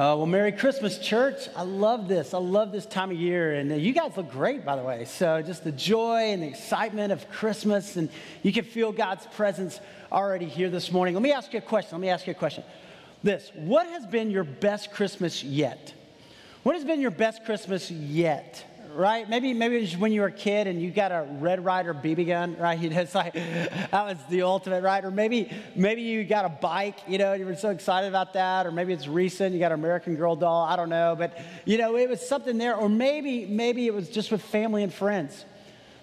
Uh, well, Merry Christmas, church. I love this. I love this time of year. And uh, you guys look great, by the way. So, just the joy and the excitement of Christmas, and you can feel God's presence already here this morning. Let me ask you a question. Let me ask you a question. This What has been your best Christmas yet? What has been your best Christmas yet? Right? Maybe maybe it was when you were a kid and you got a Red Ryder BB gun, right? It's like that was the ultimate, right? Or maybe maybe you got a bike, you know, you were so excited about that. Or maybe it's recent, you got an American Girl doll. I don't know, but you know, it was something there. Or maybe maybe it was just with family and friends.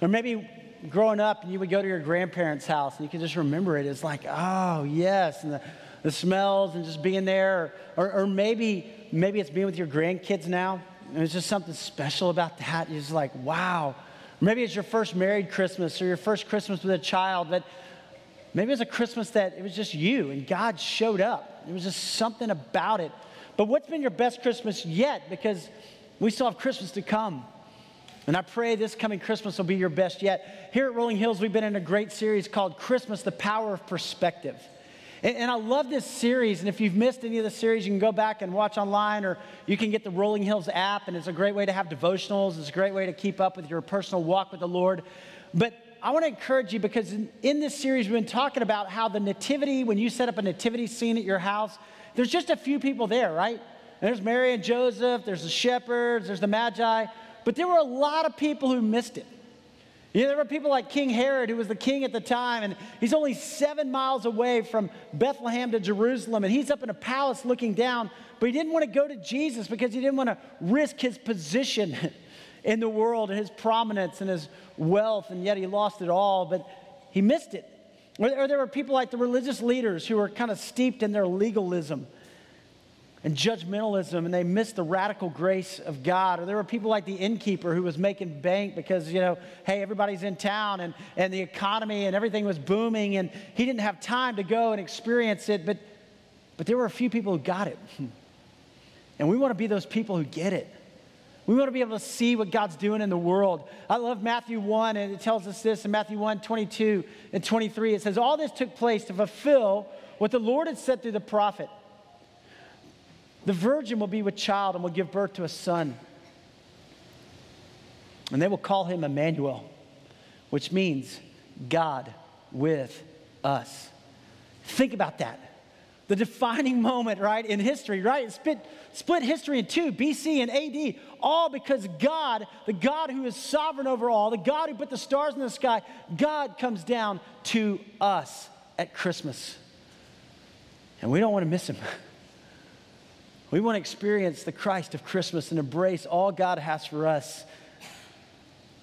Or maybe growing up and you would go to your grandparents' house and you can just remember it. It's like, oh yes, and the, the smells and just being there. Or, or maybe maybe it's being with your grandkids now and it's just something special about that. You're just like, wow. Maybe it's your first married Christmas or your first Christmas with a child, but maybe it's a Christmas that it was just you and God showed up. It was just something about it. But what's been your best Christmas yet? Because we still have Christmas to come. And I pray this coming Christmas will be your best yet. Here at Rolling Hills, we've been in a great series called Christmas The Power of Perspective. And, I love this series. And if you've missed any of the series, you can go back and watch online, or you can get the Rolling Hills app. And it's a great way to have devotionals. It's a great way to keep up with your personal walk with the Lord. But I want to encourage you because in, in this series, we've been talking about how the nativity, when you set up a nativity scene at your house, there's just a few people there, right? There's Mary and Joseph, there's the shepherds, there's the Magi. But there were a lot of people who missed it. You know, there were people like King Herod, who was the king at the time, and he's only seven miles away from Bethlehem to Jerusalem, and he's up in a palace looking down, but he didn't want to go to Jesus because he didn't want to risk his position in the world and his prominence and his wealth, and yet he lost it all, but he missed it. Or, or there were people like the religious leaders who were kind of steeped in their legalism and judgmentalism and they missed the radical grace of God. Or there were people like the innkeeper who was making bank because, you know, hey, everybody's in town and, and the economy and everything was booming and he didn't have time to go and experience it. But, but there were a few people who got it. And we want to be those people who get it. We want to be able to see what God's doing in the world. I love Matthew 1, and it tells us this in Matthew 1 22 and 23. It says, All this took place to fulfill what the Lord had said through the prophet. The virgin will be with child and will give birth to a son. And they will call him Emmanuel, which means God with us. Think about that. The defining moment, right, in history, right? Split, split history in two, BC and AD, all because God, the God who is sovereign over all, the God who put the stars in the sky, God comes down to us at Christmas. And we don't want to miss him. We want to experience the Christ of Christmas and embrace all God has for us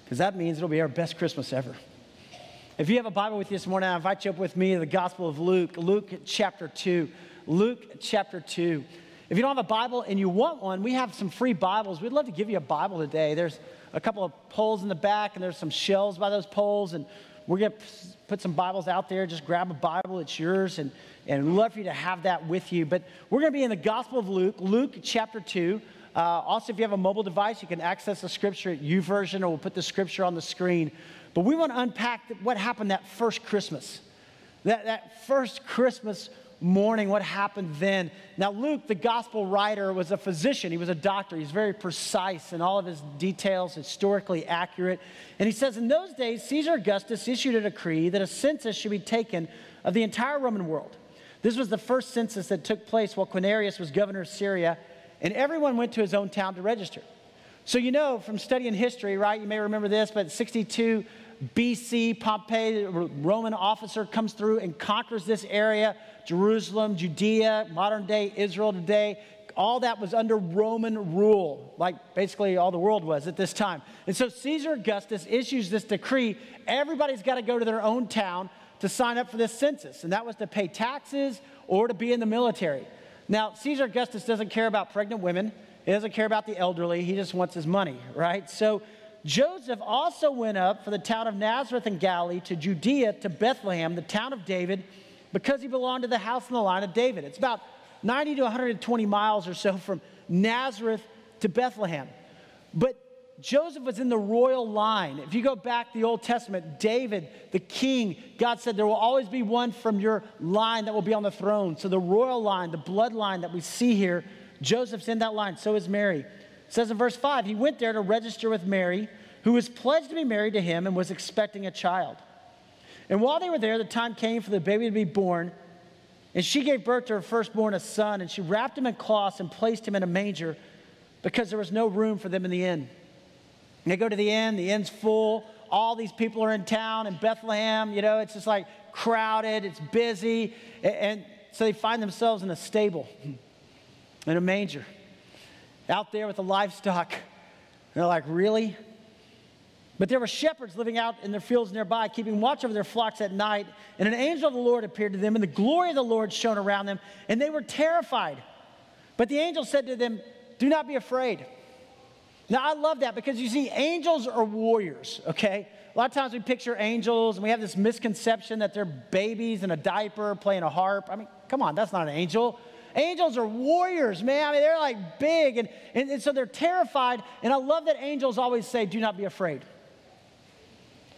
because that means it'll be our best Christmas ever. If you have a Bible with you this morning, I invite you up with me to the Gospel of Luke, Luke chapter 2. Luke chapter 2. If you don't have a Bible and you want one, we have some free Bibles. We'd love to give you a Bible today. There's a couple of poles in the back, and there's some shelves by those poles, and we're going to put some Bibles out there. Just grab a Bible, it's yours, and and we'd love for you to have that with you. But we're going to be in the Gospel of Luke, Luke chapter 2. Uh, also, if you have a mobile device, you can access the scripture at YouVersion, or we'll put the scripture on the screen. But we want to unpack what happened that first Christmas. That, that first Christmas morning, what happened then. Now, Luke, the gospel writer, was a physician. He was a doctor. He's very precise in all of his details, historically accurate. And he says, In those days, Caesar Augustus issued a decree that a census should be taken of the entire Roman world. This was the first census that took place while Quirinius was governor of Syria, and everyone went to his own town to register. So, you know from studying history, right? You may remember this, but 62 BC, Pompey, Roman officer, comes through and conquers this area Jerusalem, Judea, modern day Israel today. All that was under Roman rule, like basically all the world was at this time. And so Caesar Augustus issues this decree everybody's got to go to their own town to sign up for this census, and that was to pay taxes or to be in the military. Now, Caesar Augustus doesn't care about pregnant women, he doesn't care about the elderly, he just wants his money, right? So, Joseph also went up for the town of Nazareth in Galilee to Judea to Bethlehem, the town of David, because he belonged to the house and the line of David. It's about 90 to 120 miles or so from Nazareth to Bethlehem. But Joseph was in the royal line. If you go back the Old Testament, David, the king, God said there will always be one from your line that will be on the throne. So the royal line, the bloodline that we see here, Joseph's in that line, so is Mary. It says in verse 5, he went there to register with Mary, who was pledged to be married to him and was expecting a child. And while they were there, the time came for the baby to be born. And she gave birth to her firstborn, a son, and she wrapped him in cloths and placed him in a manger because there was no room for them in the inn. And they go to the inn, the inn's full. All these people are in town in Bethlehem. You know, it's just like crowded, it's busy. And so they find themselves in a stable, in a manger, out there with the livestock. And they're like, really? But there were shepherds living out in their fields nearby, keeping watch over their flocks at night. And an angel of the Lord appeared to them, and the glory of the Lord shone around them, and they were terrified. But the angel said to them, Do not be afraid. Now, I love that because you see, angels are warriors, okay? A lot of times we picture angels and we have this misconception that they're babies in a diaper playing a harp. I mean, come on, that's not an angel. Angels are warriors, man. I mean, they're like big, and, and, and so they're terrified. And I love that angels always say, Do not be afraid.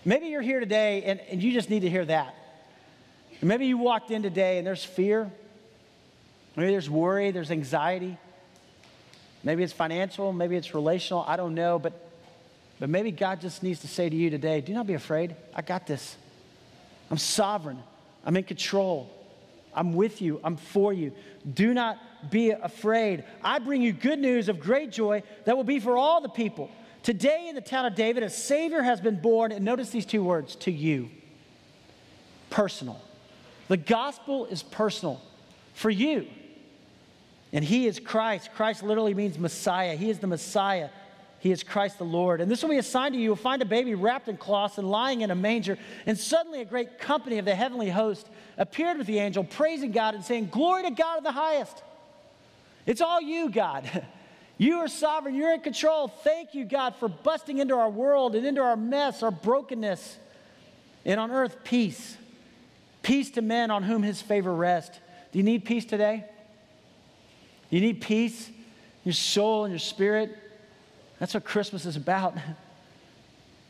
Maybe you're here today and, and you just need to hear that. maybe you walked in today and there's fear. Maybe there's worry, there's anxiety. Maybe it's financial, maybe it's relational, I don't know. But, but maybe God just needs to say to you today do not be afraid. I got this. I'm sovereign, I'm in control. I'm with you, I'm for you. Do not be afraid. I bring you good news of great joy that will be for all the people. Today in the town of David, a Savior has been born. And notice these two words to you personal. The gospel is personal for you. And He is Christ. Christ literally means Messiah. He is the Messiah. He is Christ the Lord. And this will be a sign to you. You'll find a baby wrapped in cloths and lying in a manger. And suddenly a great company of the heavenly host appeared with the angel, praising God and saying, Glory to God of the highest. It's all you, God. You are sovereign. You're in control. Thank you, God, for busting into our world and into our mess, our brokenness. And on earth, peace. Peace to men on whom his favor rests. Do you need peace today? You need peace? Your soul and your spirit? That's what Christmas is about.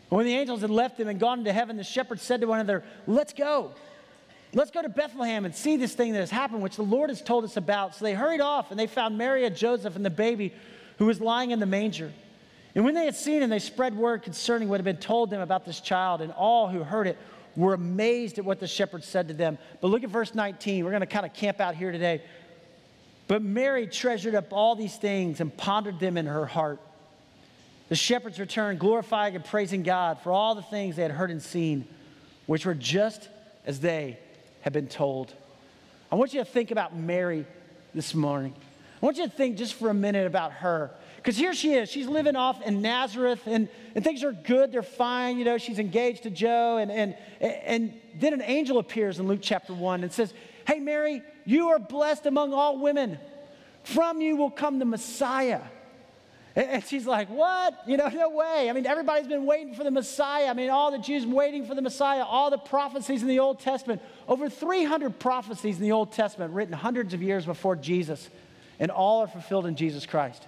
When the angels had left them and gone into heaven, the shepherds said to one another, Let's go. Let's go to Bethlehem and see this thing that has happened, which the Lord has told us about. So they hurried off and they found Mary and Joseph and the baby who was lying in the manger. And when they had seen him, they spread word concerning what had been told them about this child, and all who heard it were amazed at what the shepherds said to them. But look at verse 19. We're going to kind of camp out here today. But Mary treasured up all these things and pondered them in her heart. The shepherds returned, glorifying and praising God for all the things they had heard and seen, which were just as they had been told. I want you to think about Mary this morning. I want you to think just for a minute about her. Because here she is. She's living off in Nazareth, and, and things are good. They're fine. You know, she's engaged to Joe. And, and, and then an angel appears in Luke chapter 1 and says, Hey, Mary, you are blessed among all women. From you will come the Messiah. And she's like, What? You know, no way. I mean, everybody's been waiting for the Messiah. I mean, all the Jews waiting for the Messiah, all the prophecies in the Old Testament. Over 300 prophecies in the Old Testament written hundreds of years before Jesus and all are fulfilled in Jesus Christ.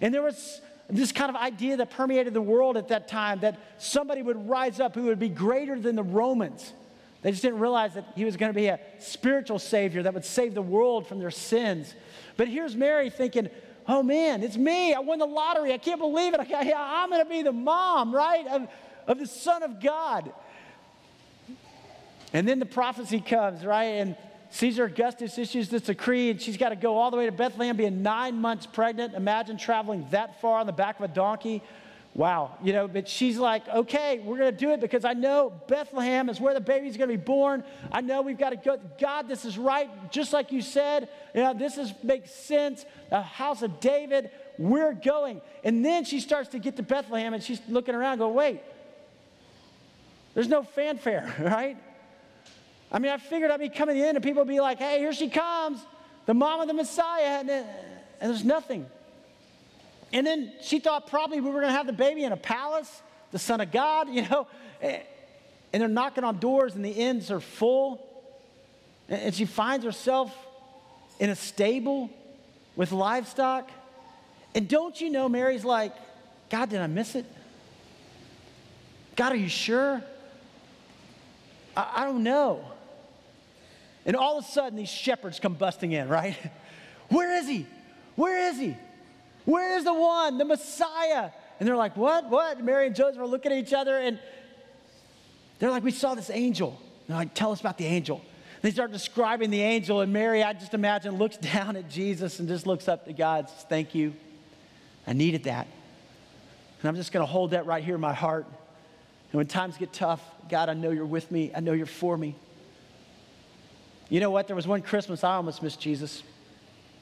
And there was this kind of idea that permeated the world at that time that somebody would rise up who would be greater than the Romans. They just didn't realize that he was going to be a spiritual savior that would save the world from their sins. But here's Mary thinking, oh man, it's me. I won the lottery. I can't believe it. I, am going to be the mom, right, of, of the Son of God. And then the prophecy comes, right? And Caesar Augustus issues this decree, and she's got to go all the way to Bethlehem, being nine months pregnant. Imagine traveling that far on the back of a donkey. Wow, you know, but she's like, okay, we're going to do it because I know Bethlehem is where the baby's going to be born. I know we've got to go. God, this is right, just like you said. You know, this is makes sense. The house of David, we're going. And then she starts to get to Bethlehem, and she's looking around, going, wait, there's no fanfare, right? I mean, I figured I'd be coming in and people would be like, hey, here she comes, the mom of the Messiah. And, and there's nothing. And then she thought probably we were going to have the baby in a palace, the Son of God, you know. And they're knocking on doors and the inns are full. And she finds herself in a stable with livestock. And don't you know, Mary's like, God, did I miss it? God, are you sure? I, I don't know. And all of a sudden, these shepherds come busting in, right? Where is he? Where is he? Where is the one, the Messiah? And they're like, What? What? Mary and Joseph are looking at each other and they're like, We saw this angel. And they're like, Tell us about the angel. They start describing the angel, and Mary, I just imagine, looks down at Jesus and just looks up to God and says, Thank you. I needed that. And I'm just going to hold that right here in my heart. And when times get tough, God, I know you're with me. I know you're for me. You know what? There was one Christmas I almost missed Jesus.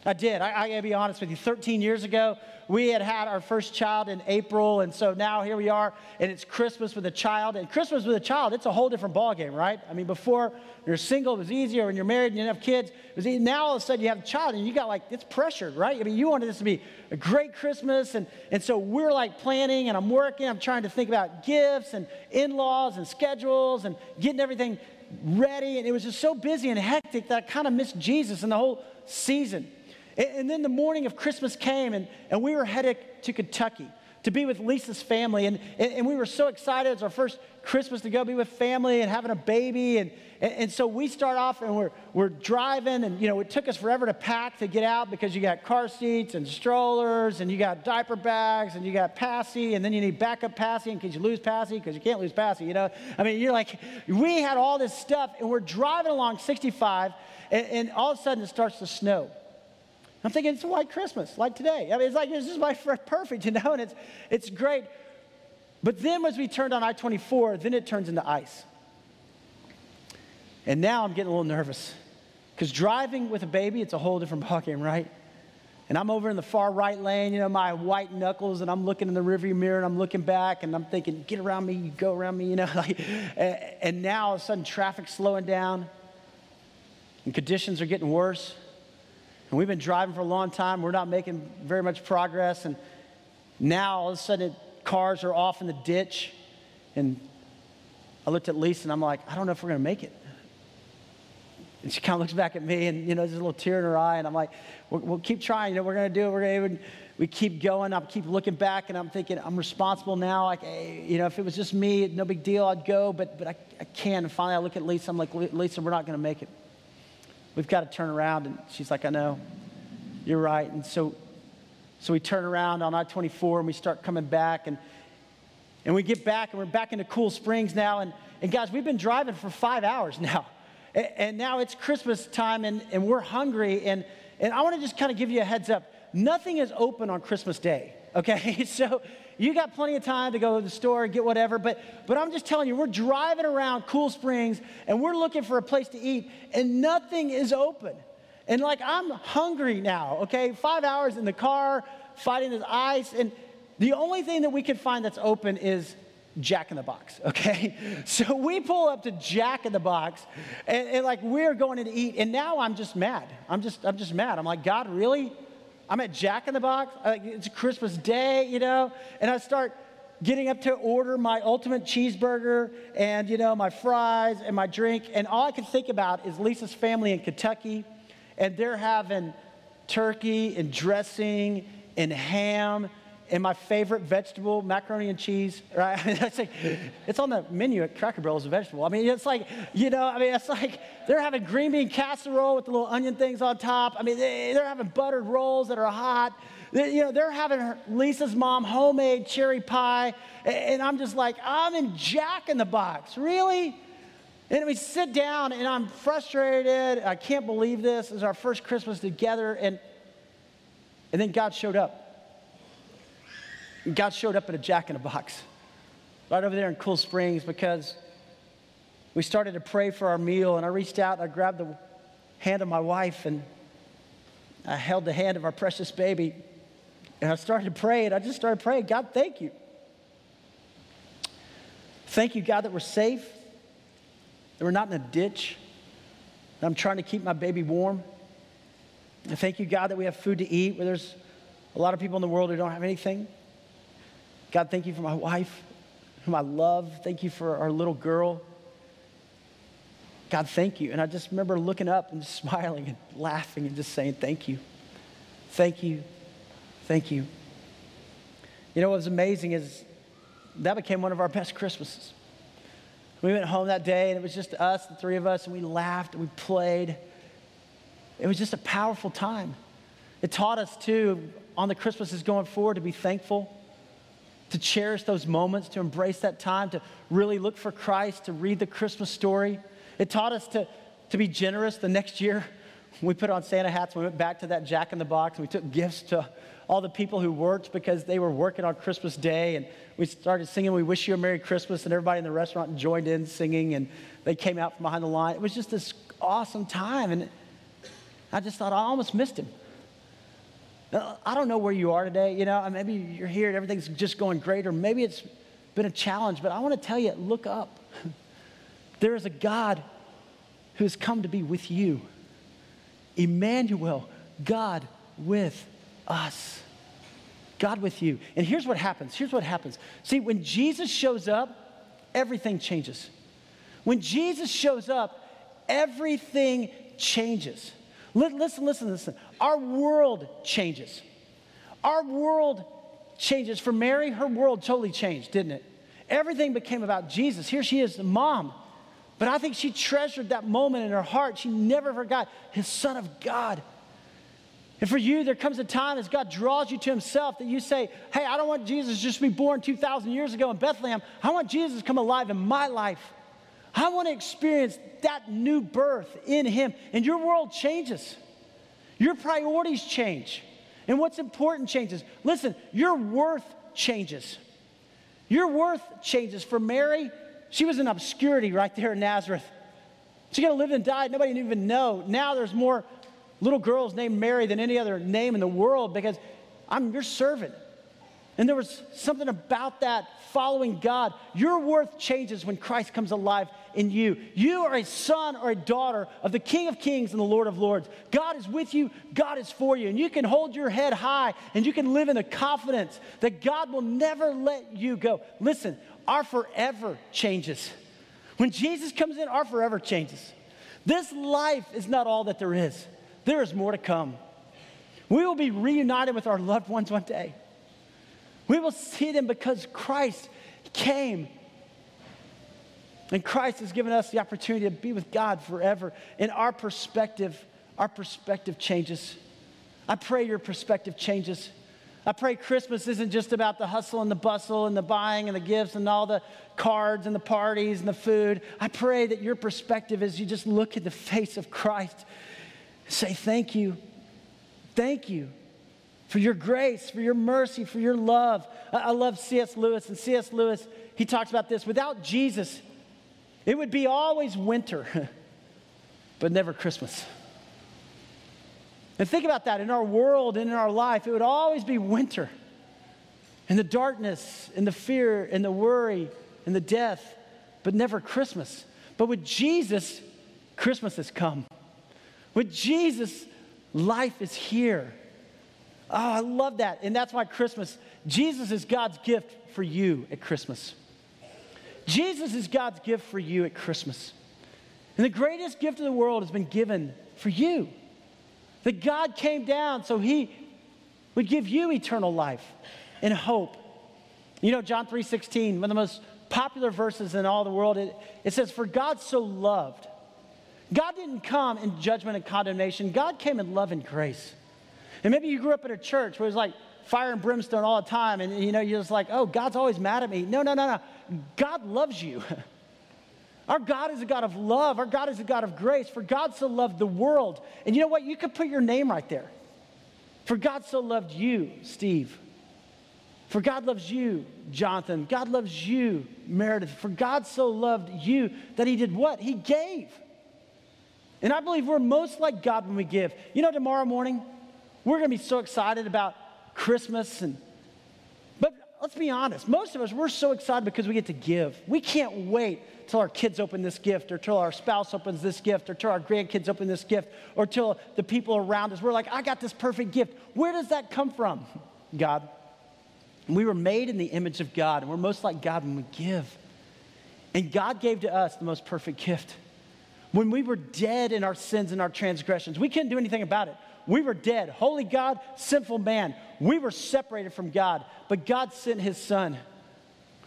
I did. I, I gotta be honest with you. 13 years ago, we had had our first child in April, and so now here we are, and it's Christmas with a child. And Christmas with a child, it's a whole different ballgame, right? I mean, before you're single, it was easier. When you're married and you have kids, it was easy. Now all of a sudden you have a child, and you got like it's pressured, right? I mean, you wanted this to be a great Christmas, and and so we're like planning, and I'm working. I'm trying to think about gifts and in-laws and schedules and getting everything ready, and it was just so busy and hectic that I kind of missed Jesus and the whole season. And, then the morning of Christmas came, and, and we were headed to Kentucky to be with Lisa's family. And, and, we were so excited. It's our first Christmas to go be with family and having a baby. And, and, and, so we start off and we're, we're driving. And, you know, it took us forever to pack to get out because you got car seats and strollers and you got diaper bags and you got Passy. And then you need backup Passy in case you lose Passy because you can't lose Passy, you know. I mean, you're like, we had all this stuff and we're driving along 65 and, and all of a sudden it starts to snow. I'm thinking it's white Christmas, like today. I mean, it's like this is my perfect, you know, and it's it's great. But then as we turned on I-24, then it turns into ice. And now I'm getting a little nervous. Because driving with a baby, it's a whole different ballgame, right? And I'm over in the far right lane, you know, my white knuckles, and I'm looking in the rearview mirror and I'm looking back and I'm thinking, get around me, you go around me, you know. Like, and now all of a sudden traffic's slowing down and conditions are getting worse. And we've been driving for a long time. We're not making very much progress. And now all of a sudden, cars are off in the ditch. And I looked at Lisa and I'm like, I don't know if we're going to make it. And she kind of looks back at me and, you know, there's a little tear in her eye. And I'm like, we'll, we'll keep trying. You know, we're going to do it. We're going to, we keep going. I keep looking back and I'm thinking, I'm responsible now. Like, hey, you know, if it was just me, no big deal, I'd go. But, but I, I can't. And finally I look at Lisa. I'm like, Lisa, we're not going to make it we've got to turn around. And she's like, I know, you're right. And so, so we turn around on I 24 and we start coming back. And, and we get back and we're back into Cool Springs now. And, and guys, we've been driving for five hours now. And, and now it's Christmas time and, and we're hungry. And, and I want to just kind of give you a heads up nothing is open on Christmas Day, okay? So you got plenty of time to go to the store get whatever, but, but I'm just telling you, we're driving around Cool Springs and we're looking for a place to eat, and nothing is open. And like, I'm hungry now, okay? Five hours in the car, fighting this ice, and the only thing that we can find that's open is Jack in the Box, okay? So we pull up to Jack in the Box, and, and like we're going in to eat, and now I'm just mad. I'm just, I'm just mad. I'm like, God, really? I'm at Jack in the Box. Uh, it's Christmas day, you know, and I start getting up to order my ultimate cheeseburger and, you know, my fries and my drink. And all I can think about is Lisa's family in Kentucky, and they're having turkey and dressing and ham and my favorite vegetable, macaroni and cheese, right? it's, like, it's on the menu at Cracker Barrel as a vegetable. I mean, it's like, you know, I mean, it's like they're having green bean casserole with the little onion things on top. I mean, they, are having buttered rolls that are hot. They, you know, they're having Lisa's mom homemade cherry pie. And I'm just like, I'm in Jack in the Box. Really? And we sit down and I'm frustrated. I can't believe this. It's our first Christmas together. And, and then God showed up. God showed up at a jack in a box right over there in Cool Springs because we started to pray for our meal. And I reached out and I grabbed the hand of my wife and I held the hand of our precious baby. And I started to pray and I just started praying God, thank you. Thank you, God, that we're safe, that we're not in a ditch, that I'm trying to keep my baby warm. And thank you, God, that we have food to eat where there's a lot of people in the world who don't have anything. God, thank you for my wife, whom I love. Thank you for our little girl. God, thank you. And I just remember looking up and smiling and laughing and just saying, Thank you. Thank you. Thank you. You know what was amazing is that became one of our best Christmases. We went home that day and it was just us, the three of us, and we laughed and we played. It was just a powerful time. It taught us, too, on the Christmases going forward, to be thankful, to cherish those moments, to embrace that time, to really look for Christ, to read the Christmas story. It taught us to, to be generous the next year. We put on Santa hats, we went back to that Jack in the Box, and we took gifts to all the people who worked because they were working on Christmas Day. And we started singing, We Wish You a Merry Christmas, and everybody in the restaurant joined in singing, and they came out from behind the line. It was just this awesome time. And I just thought I almost missed him. Uh, I don't know where you are today. You know, maybe you're here and everything's just going great, or maybe it's been a challenge, but I want to tell you look up. There is a God who has come to be with you. Emmanuel, God with us. God with you. And here's what happens. Here's what happens. See, when Jesus shows up, everything changes. When Jesus shows up, everything changes. Listen, listen, listen. Our world changes. Our world changes. For Mary, her world totally changed, didn't it? Everything became about Jesus. Here she is, the mom. But I think she treasured that moment in her heart. She never forgot his son of God. And for you, there comes a time as God draws you to himself that you say, Hey, I don't want Jesus just to be born 2,000 years ago in Bethlehem. I want Jesus to come alive in my life. I want to experience that new birth in him. And your world changes, your priorities change. And what's important changes. Listen, your worth changes. Your worth changes. For Mary, she was in obscurity right there in Nazareth. She could have lived and died. Nobody didn't even know. Now there's more little girls named Mary than any other name in the world because I'm your servant. And there was something about that following God. Your worth changes when Christ comes alive in you. You are a son or a daughter of the King of Kings and the Lord of Lords. God is with you, God is for you. And you can hold your head high and you can live in the confidence that God will never let you go. Listen, our forever changes. When Jesus comes in, our forever changes. This life is not all that there is, there is more to come. We will be reunited with our loved ones one day. We will see them because Christ came. And Christ has given us the opportunity to be with God forever. And our perspective, our perspective changes. I pray your perspective changes. I pray Christmas isn't just about the hustle and the bustle and the buying and the gifts and all the cards and the parties and the food. I pray that your perspective is you just look at the face of Christ say, Thank you. Thank you for your grace, for your mercy, for your love. I, love C.S. Lewis, and C.S. Lewis, he talks about this. Without Jesus, it would be always winter, but never Christmas. And think about that in our world and in our life, it would always be winter. And the darkness, and the fear, and the worry, and the death, but never Christmas. But with Jesus, Christmas has come. With Jesus, life is here. Oh, I love that. And that's why Christmas, Jesus is God's gift for you at Christmas. Jesus is God's gift for you at Christmas. And the greatest gift of the world has been given for you. That God came down so he would give you eternal life and hope. You know, John 3:16, one of the most popular verses in all the world, it, it says, For God so loved. God didn't come in judgment and condemnation. God came in love and grace. And maybe you grew up in a church where it was like fire and brimstone all the time, and you know, you're just like, oh, God's always mad at me. No, no, no, no. God loves you. Our God is a God of love. Our God is a God of grace. For God so loved the world. And you know what? You could put your name right there. For God so loved you, Steve. For God loves you, Jonathan. God loves you, Meredith. For God so loved you that he did what? He gave. And I believe we're most like God when we give. You know, tomorrow morning, we're going to be so excited about Christmas and but let's be honest, most of us we're so excited because we get to give. We can't wait till our kids open this gift or till our spouse opens this gift or till our grandkids open this gift or till the people around us we're like, "I got this perfect gift." Where does that come from? God. We were made in the image of God and we're most like God when we give. And God gave to us the most perfect gift. When we were dead in our sins and our transgressions, we couldn't do anything about it. We were dead. Holy God, sinful man. We were separated from God. But God sent his son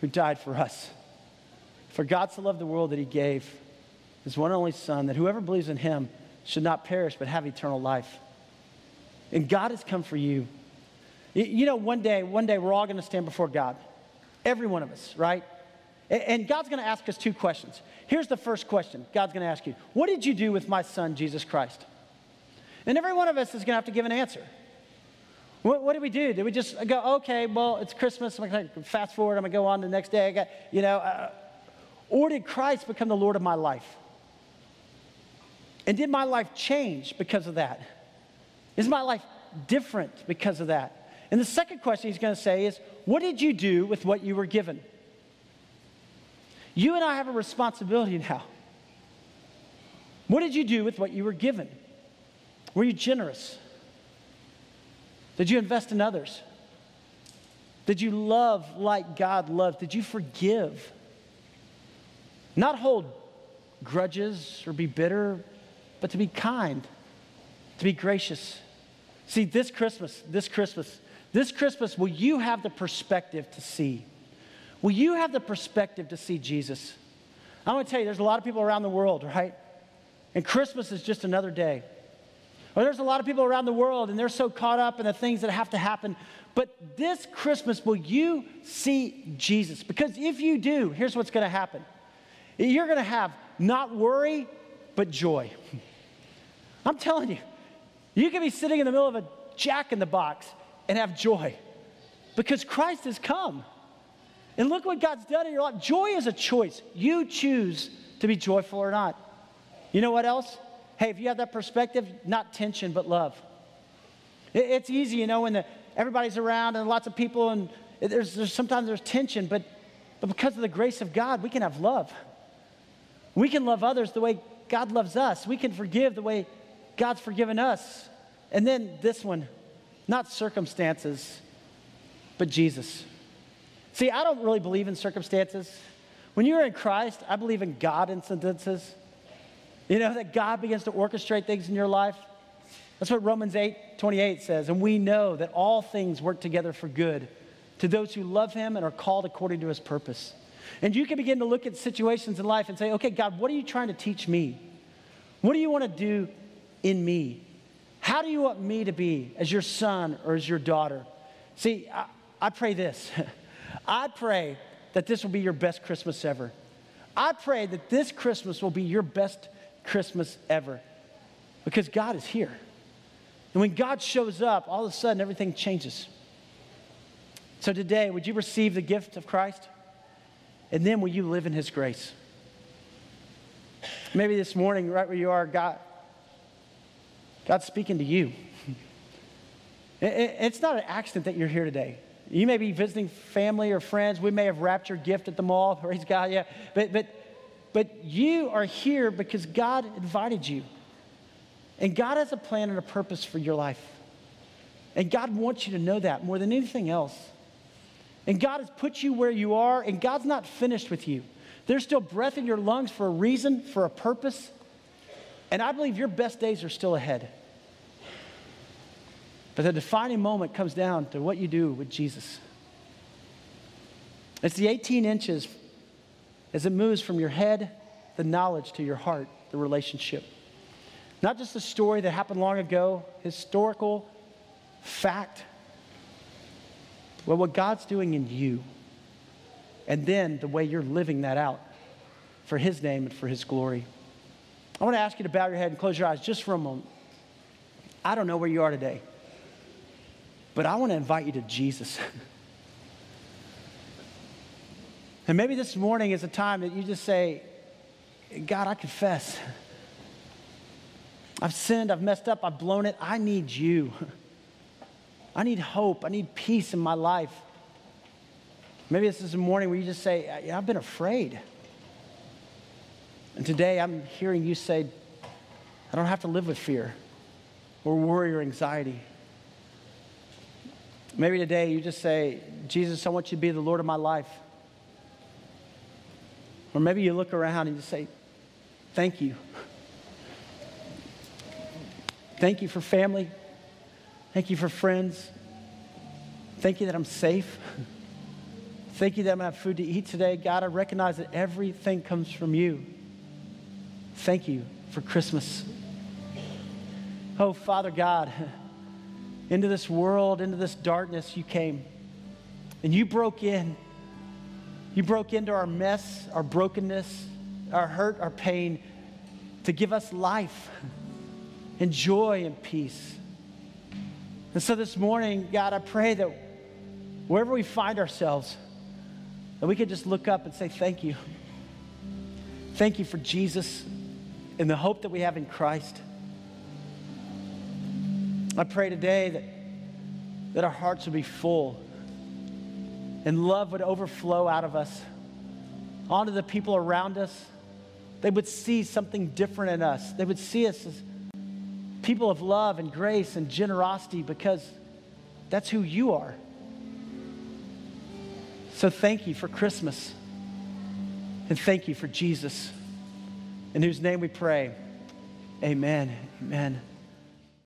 who died for us. For God so loved the world that he gave his one only son, that whoever believes in him should not perish but have eternal life. And God has come for you. You know, one day, one day we're all going to stand before God. Every one of us, right? And God's going to ask us two questions. Here's the first question God's going to ask you What did you do with my son, Jesus Christ? And every one of us is going to have to give an answer. What, what did we do? Did we just go, okay, well, it's Christmas. I'm going to fast forward. I'm going to go on the next day. I got, you know, uh, or did Christ become the Lord of my life? And did my life change because of that? Is my life different because of that? And the second question he's going to say is, What did you do with what you were given? You and I have a responsibility now. What did you do with what you were given? Were you generous? Did you invest in others? Did you love like God loved? Did you forgive? Not hold grudges or be bitter, but to be kind, to be gracious. See, this Christmas, this Christmas, this Christmas, will you have the perspective to see? Will you have the perspective to see Jesus? I want to tell you, there's a lot of people around the world, right? And Christmas is just another day. Or there's a lot of people around the world and they're so caught up in the things that have to happen. But this Christmas, will you see Jesus? Because if you do, here's what's going to happen you're going to have not worry, but joy. I'm telling you, you can be sitting in the middle of a jack in the box and have joy because Christ has come. And look what God's done in your life. Joy is a choice. You choose to be joyful or not. You know what else? Hey, if you have that perspective, not tension, but love. It's easy, you know, when the, everybody's around and lots of people, and there's, there's sometimes there's tension, but, but because of the grace of God, we can have love. We can love others the way God loves us. We can forgive the way God's forgiven us. And then this one, not circumstances, but Jesus. See, I don't really believe in circumstances. When you're in Christ, I believe in God in incidences. You know, that God begins to orchestrate things in your life. That's what Romans 8 28 says. And we know that all things work together for good to those who love him and are called according to his purpose. And you can begin to look at situations in life and say, okay, God, what are you trying to teach me? What do you want to do in me? How do you want me to be as your son or as your daughter? See, I, I pray this. I pray that this will be your best Christmas ever. I pray that this Christmas will be your best Christmas ever because God is here. And when God shows up, all of a sudden everything changes. So today, would you receive the gift of Christ? And then will you live in His grace? Maybe this morning, right where you are, God, God's speaking to you. It's not an accident that you're here today. You may be visiting family or friends. We may have wrapped your gift at the mall. Praise God, yeah. But, but, but you are here because God invited you. And God has a plan and a purpose for your life. And God wants you to know that more than anything else. And God has put you where you are, and God's not finished with you. There's still breath in your lungs for a reason, for a purpose. And I believe your best days are still ahead. But the defining moment comes down to what you do with Jesus. It's the 18 inches as it moves from your head, the knowledge, to your heart, the relationship. Not just a story that happened long ago, historical fact, but what God's doing in you. And then the way you're living that out for His name and for His glory. I want to ask you to bow your head and close your eyes just for a moment. I don't know where you are today, but I want to invite you to Jesus. and maybe this morning is a time that you just say, God, I confess. I've sinned, I've messed up, I've blown it. I need you. I need hope. I need peace in my life. Maybe this is a morning where you just say, I've been afraid. And today I'm hearing you say, I don't have to live with fear or worry or anxiety. Maybe today you just say, Jesus, I want you to be the Lord of my life. Or maybe you look around and you say, Thank you. Thank you for family. Thank you for friends. Thank you that I'm safe. Thank you that I'm going to have food to eat today. God, I recognize that everything comes from you. Thank you for Christmas. Oh, Father God, into this world, into this darkness, you came. And you broke in. You broke into our mess, our brokenness, our hurt, our pain, to give us life and joy and peace. And so this morning, God, I pray that wherever we find ourselves, that we can just look up and say, Thank you. Thank you for Jesus and the hope that we have in Christ. I pray today that, that our hearts will be full and love would overflow out of us onto the people around us. They would see something different in us. They would see us as people of love and grace and generosity because that's who you are. So thank you for Christmas. And thank you for Jesus, in whose name we pray. Amen. Amen.